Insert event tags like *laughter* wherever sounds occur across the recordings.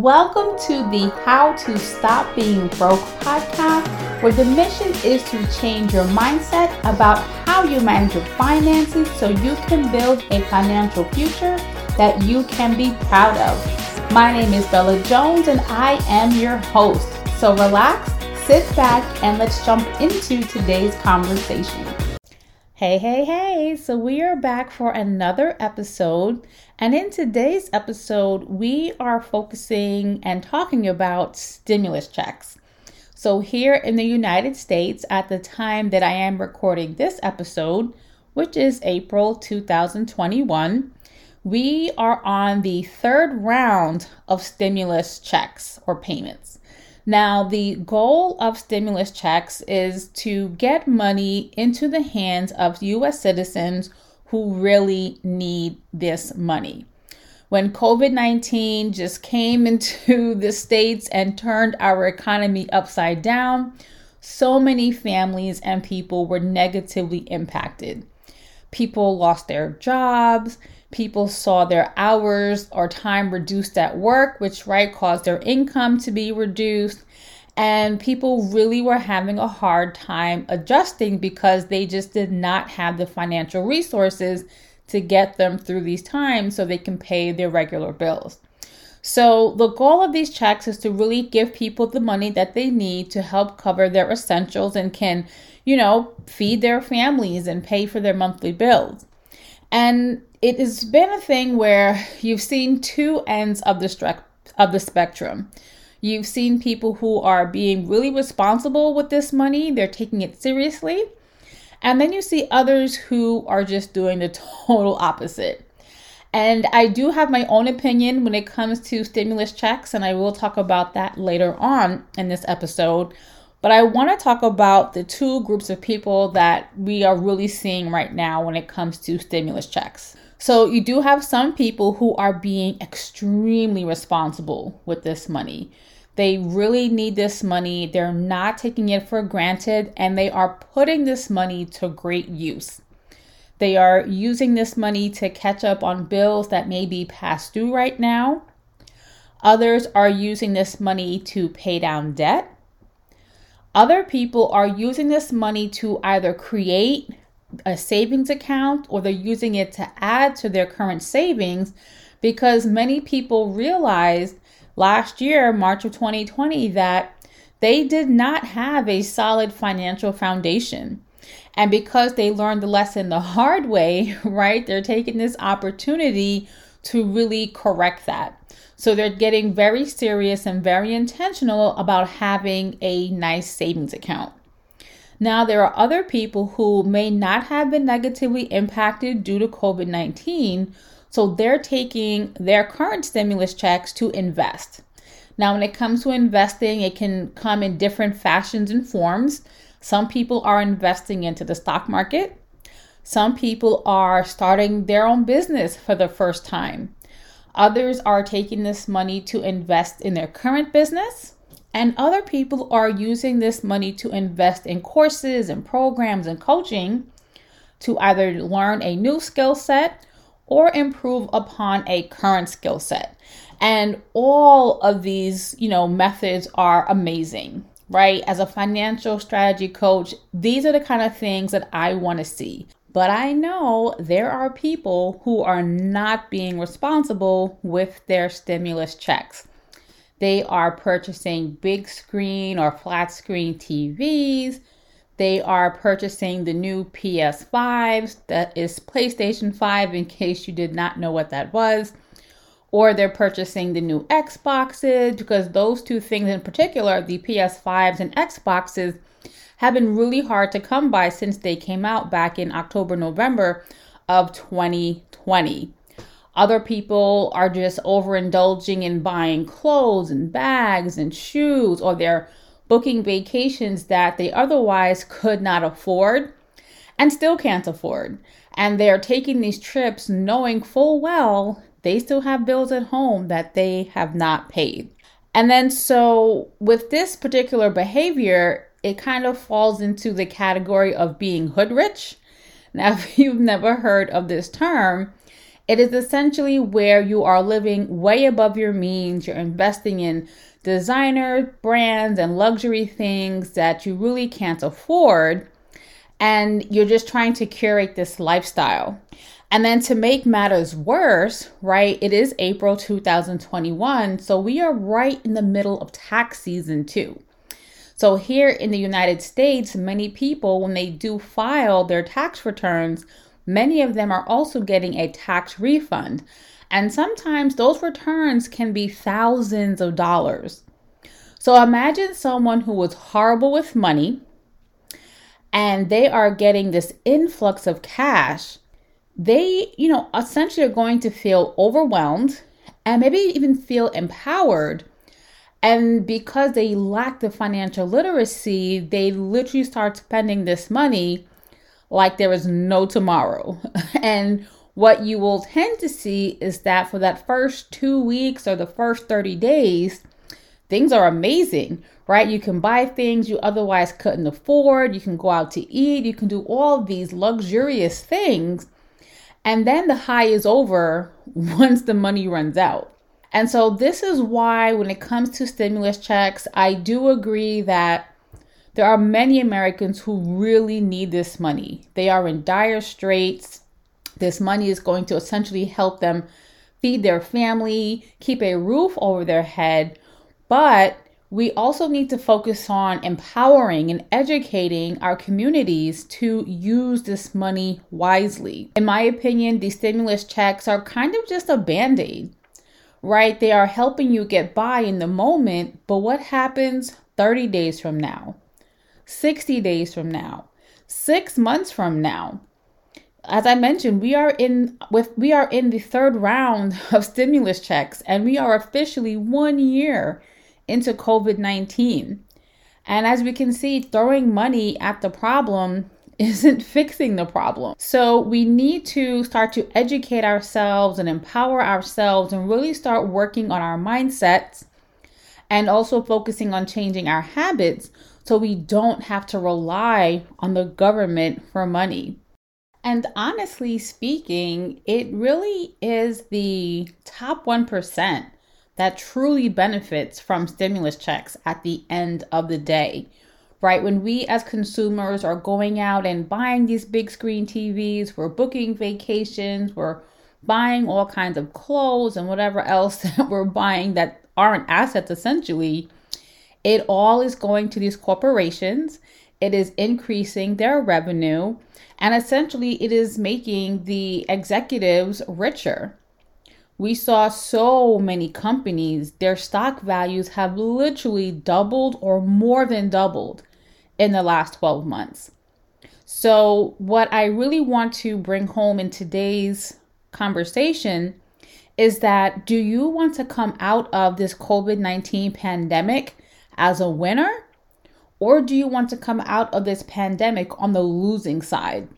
Welcome to the How to Stop Being Broke podcast, where the mission is to change your mindset about how you manage your finances so you can build a financial future that you can be proud of. My name is Bella Jones and I am your host. So relax, sit back, and let's jump into today's conversation. Hey, hey, hey. So we are back for another episode. And in today's episode, we are focusing and talking about stimulus checks. So, here in the United States, at the time that I am recording this episode, which is April 2021, we are on the third round of stimulus checks or payments. Now, the goal of stimulus checks is to get money into the hands of US citizens who really need this money. When COVID 19 just came *laughs* into the States and turned our economy upside down, so many families and people were negatively impacted. People lost their jobs, people saw their hours or time reduced at work, which right caused their income to be reduced and people really were having a hard time adjusting because they just did not have the financial resources to get them through these times so they can pay their regular bills. So, the goal of these checks is to really give people the money that they need to help cover their essentials and can, you know, feed their families and pay for their monthly bills. And it has been a thing where you've seen two ends of the, stre- of the spectrum. You've seen people who are being really responsible with this money, they're taking it seriously. And then you see others who are just doing the *laughs* total opposite. And I do have my own opinion when it comes to stimulus checks, and I will talk about that later on in this episode. But I want to talk about the two groups of people that we are really seeing right now when it comes to stimulus checks. So, you do have some people who are being extremely responsible with this money. They really need this money. They're not taking it for granted and they are putting this money to great use. They are using this money to catch up on bills that may be past due right now. Others are using this money to pay down debt. Other people are using this money to either create a savings account or they're using it to add to their current savings because many people realize last year, March of 2020, that they did not have a solid financial foundation. And because they learned the lesson the hard way, *laughs* right, they're taking this opportunity to really correct that. So they're getting very serious and very intentional about having a nice savings account. Now, there are other people who may not have been negatively impacted due to COVID 19, so they're taking their current stimulus checks to invest. Now, when it comes to investing, it can come in different fashions and forms. Some people are investing into the stock market. Some people are starting their own business for the first time. Others are taking this money to invest in their current business. And other people are using this money to invest in courses and programs and coaching to either learn a new skill set or improve upon a current skill set. And all of these, you know, methods are amazing, right? As a financial strategy coach, these are the kind of things that I want to see. But I know there are people who are not being responsible with their stimulus checks. They are purchasing big screen or flat screen TVs, they are purchasing the new PS5s, that is PlayStation 5, in case you did not know what that was. Or they're purchasing the new Xboxes, because those two things in particular, the PS5s and Xboxes, have been really hard to come by since they came out back in October, November of 2020. Other people are just overindulging in buying clothes and bags and shoes, or they're booking vacations that they otherwise could not afford and still can't afford. And they're taking these trips knowing full well they still have bills at home that they have not paid. And then, so with this particular behavior, it kind of falls into the category of being hood rich. Now, *laughs* if you've never heard of this term, It is essentially where you are living way above your means. You're investing in designer brands and luxury things that you really can't afford. And you're just trying to curate this lifestyle. And then to make matters worse, right, it is April 2021. So we are right in the middle of tax season, too. So here in the United States, many people, when they do file their tax returns, many of them are also getting a tax refund. And sometimes those returns can be thousands of dollars. So imagine someone who was horrible with money and they are getting this influx of cash. They, you know, essentially are going to feel overwhelmed and maybe even feel empowered and because they lack the financial literacy, they literally start spending this money like there is no tomorrow. *laughs* and what you will tend to see is that for that first two weeks or the first 30 days, things are amazing, right? You can buy things you otherwise couldn't afford. You can go out to eat. You can do all these luxurious things. And then the high is over *laughs* once the money runs out. And so, this is why, when it comes to stimulus checks, I do agree that there are many Americans who really need this money. They are in dire straits. This money is going to essentially help them feed their family, keep a roof over their head. But we also need to focus on empowering and educating our communities to use this money wisely. In my opinion, these stimulus checks are kind of just a band aid right? They are helping you get by in the moment, but what happens 30 days from now, 60 days from now, six months from now? As I mentioned, we are in with we are in the third round *laughs* of stimulus checks, and we are officially one year into COVID 19. And as we can see, throwing money at the problem *laughs* isn't fixing the problem. So we need to start to educate ourselves and empower ourselves and really start working on our mindsets and also focusing on changing our habits so we don't have to rely on the government for money. And honestly speaking, it really is the top 1% that truly benefits from stimulus checks at the end of the day right? When we as consumers are going out and buying these big screen TVs, we're booking vacations, we're buying all kinds of clothes and whatever else *laughs* that we're buying that aren't assets essentially, it all is going to these corporations. It is increasing their revenue and essentially it is making the executives richer. We saw so many companies, their stock values have literally doubled or more than doubled in the last 12 months. So, what I really want to bring home in today's conversation is that do you want to come out of this COVID 19 pandemic as a winner? Or do you want to come out of this pandemic on the losing side?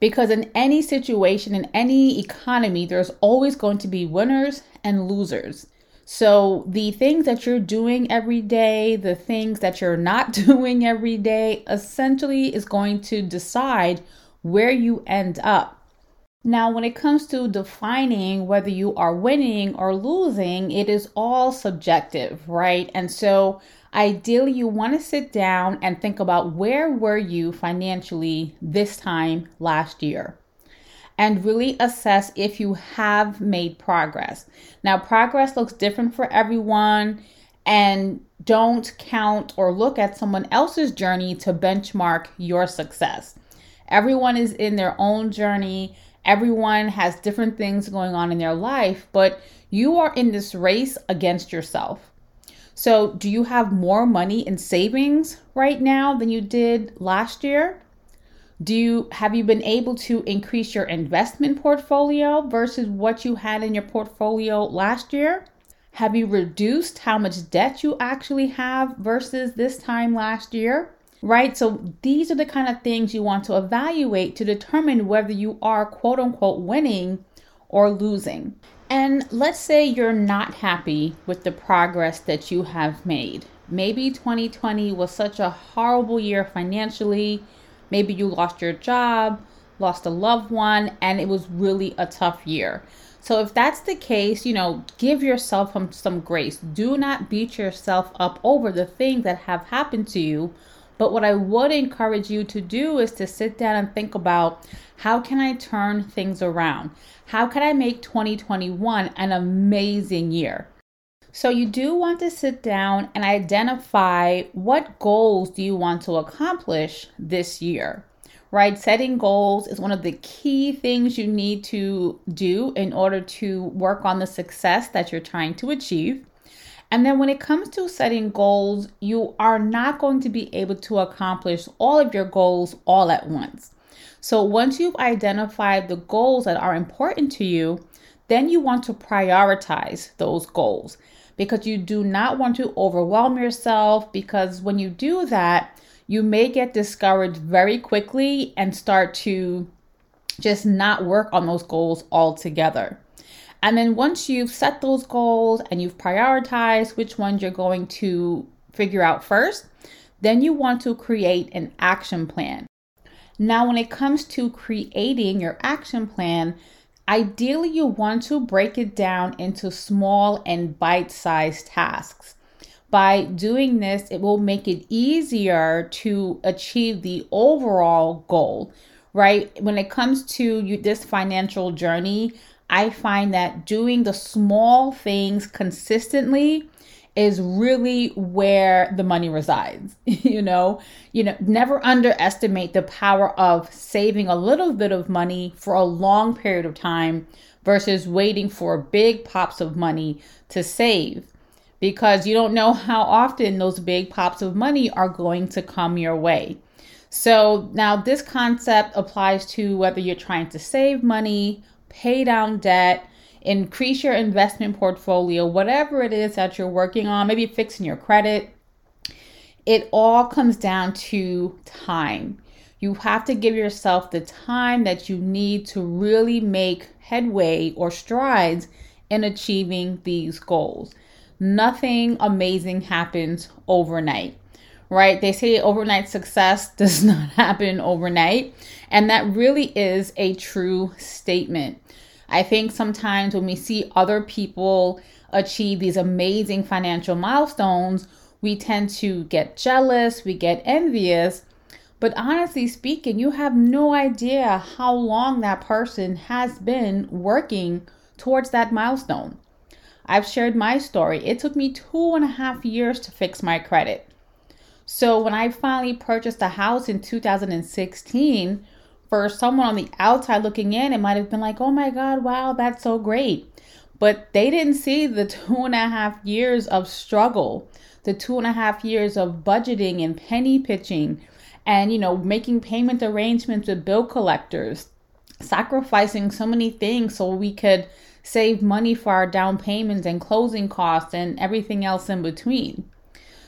Because in any situation, in any economy, there's always going to be winners and losers. So, the things that you're doing every day, the things that you're not *laughs* doing every day, essentially is going to decide where you end up. Now, when it comes to defining whether you are winning or losing, it is all subjective, right? And so, ideally, you want to sit down and think about where were you financially this time last year? and really assess if you have made progress. Now, progress looks different for everyone, and don't count or look at someone else's journey to benchmark your success. Everyone is in their own journey, everyone has different things going on in their life, but you are in this race against yourself. So, do you have more money in savings right now than you did last year? Do you have you been able to increase your investment portfolio versus what you had in your portfolio last year? Have you reduced how much debt you actually have versus this time last year? Right? So these are the kind of things you want to evaluate to determine whether you are quote unquote winning or losing. And let's say you're not happy with the progress that you have made. Maybe 2020 was such a horrible year financially Maybe you lost your job, lost a loved one, and it was really a tough year. So if that's the case, you know, give yourself some, grace. Do not beat yourself up over the things that have happened to you. But what I would encourage you to do is to sit down and think about how can I turn things around? How can I make 2021 an amazing year? So you do want to sit down and identify what goals do you want to accomplish this year right? Setting goals is one of the key things you need to do in order to work on the success that you're trying to achieve. And then when it comes to setting goals, you are not going to be able to accomplish all of your goals all at once. So once you've identified the goals that are important to you, then you want to prioritize those goals because you do not want to overwhelm yourself because when you do that, you may get discouraged very quickly and start to just not work on those goals altogether. And then once you've set those goals and you've prioritized which ones you're going to figure out first, then you want to create an action plan. Now, when it comes to creating your action plan, ideally you want to break it down into small and bite sized tasks. By doing this, it will make it easier to achieve the overall goal, right? When it comes to you, this financial journey, I find that doing the small things consistently is really where the money resides *laughs* you know you know never underestimate the power of saving a little bit of money for a long period of time versus waiting for big pops of money to save because you don't know how often those big pops of money are going to come your way. So now this concept applies to whether you're trying to save money, pay down debt, increase your investment portfolio, whatever it is that you're working on, maybe fixing your credit. It all comes down to time. You have to give yourself the time that you need to really make headway or strides in achieving these goals nothing amazing happens overnight right? They say overnight success *laughs* does not happen overnight. And that really is a true statement. I think sometimes when we see other people achieve these amazing financial milestones, we tend to get jealous, we get envious. But honestly speaking, you have no idea how long that person has been working towards that milestone. I've shared my story. It took me two and a half years to fix my credit. So when I finally purchased a house in 2016, for someone on the outside looking in, it might have been like, oh my God, wow, that's so great. But they didn't see the *laughs* two and a half years of struggle, the two and a half years of budgeting and penny pitching and, you know, making payment arrangements with bill collectors, sacrificing so many things so we could save money for our down payments and closing costs and everything else in between.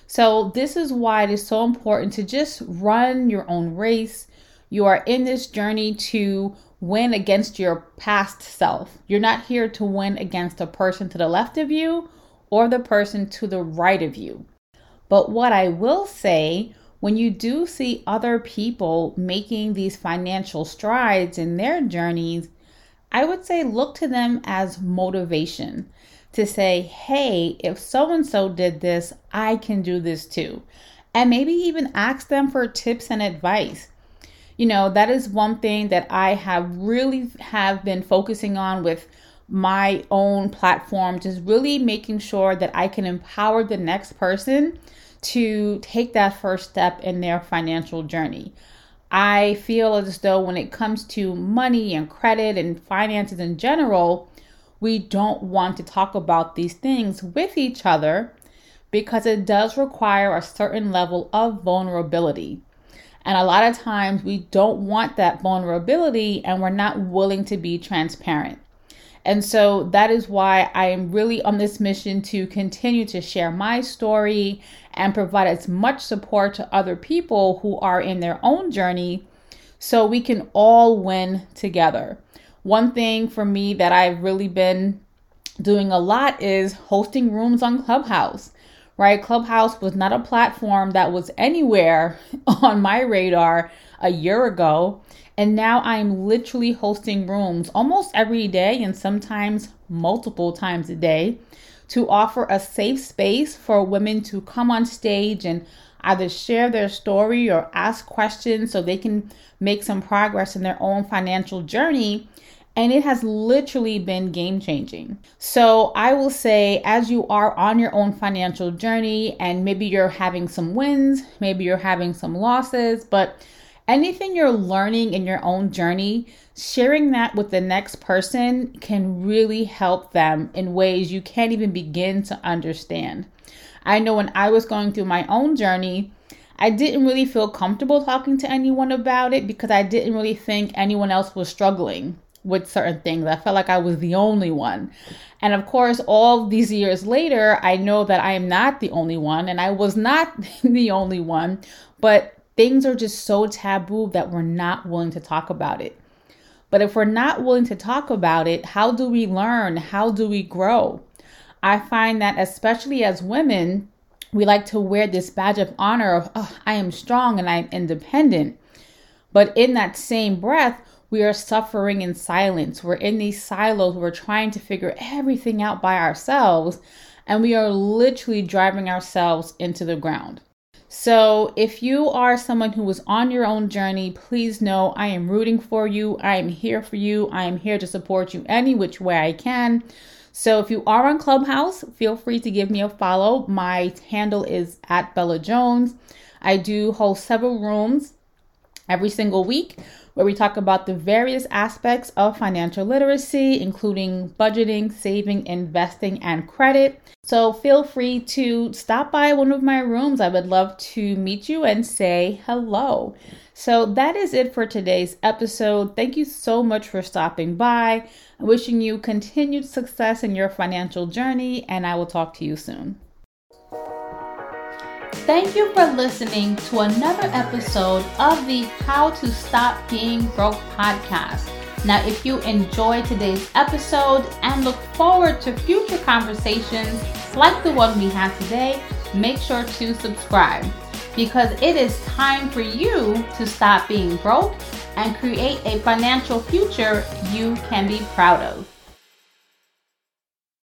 So, this is why it is so important to just run your own race. You are in this journey to win against your past self. You're not here to win against a person to the left of you or the person to the right of you. But what I will say, when you do see other people making these financial strides in their journeys, I would say look to them as motivation to say, hey, if so and so did this, I can do this too. And maybe even ask them for tips and advice. You know, that is one thing that I have really have been focusing on with my own platform, just really making sure that I can empower the next person to take that first step in their financial journey. I feel as though when it comes to money and credit and finances in general, we don't want to talk about these things with each other because it does require a certain level of vulnerability. And a lot of times we don't want that vulnerability and we're not willing to be transparent. And so that is why I am really on this mission to continue to share my story and provide as much support to other people who are in their own journey so we can all win together. One thing for me that I've really been doing a lot is hosting rooms on Clubhouse. Right? Clubhouse was not a platform that was anywhere *laughs* on my radar a year ago. And now I'm literally hosting rooms almost every day and sometimes multiple times a day to offer a safe space for women to come on stage and either share their story or ask questions so they can make some progress in their own financial journey. And it has literally been game changing. So, I will say, as you are on your own financial journey, and maybe you're having some wins, maybe you're having some losses, but anything you're learning in your own journey, sharing that with the next person can really help them in ways you can't even begin to understand. I know when I was going through my own journey, I didn't really feel comfortable talking to anyone about it because I didn't really think anyone else was struggling with certain things. I felt like I was the only one. And of course, all these years later, I know that I am not the only one and I was not *laughs* the only one, but things are just so taboo that we're not willing to talk about it. But if we're not willing to talk about it, how do we learn? How do we grow? I find that, especially as women, we like to wear this badge of honor of, oh, I am strong and I'm independent. But in that same breath, we are suffering in silence. We're in these silos. We're trying to figure everything out by ourselves. And we are literally driving ourselves into the ground. So, if you are someone who is on your own journey, please know I am rooting for you. I am here for you. I am here to support you any which way I can. So if you are on Clubhouse, feel free to give me a follow. My handle is at Bella Jones. I do host several rooms every single week where we talk about the various aspects of financial literacy, including budgeting, saving, investing, and credit. So feel free to stop by one of my rooms. I would love to meet you and say hello. So that is it for today's episode. Thank you so much for stopping by. I'm wishing you continued success in your financial journey, and I will talk to you soon. Thank you for listening to another episode of the How to Stop Being Broke podcast. Now, if you enjoyed today's episode and look forward to future conversations like the one we had today, make sure to subscribe because it is time for you to stop being broke and create a financial future you can be proud of.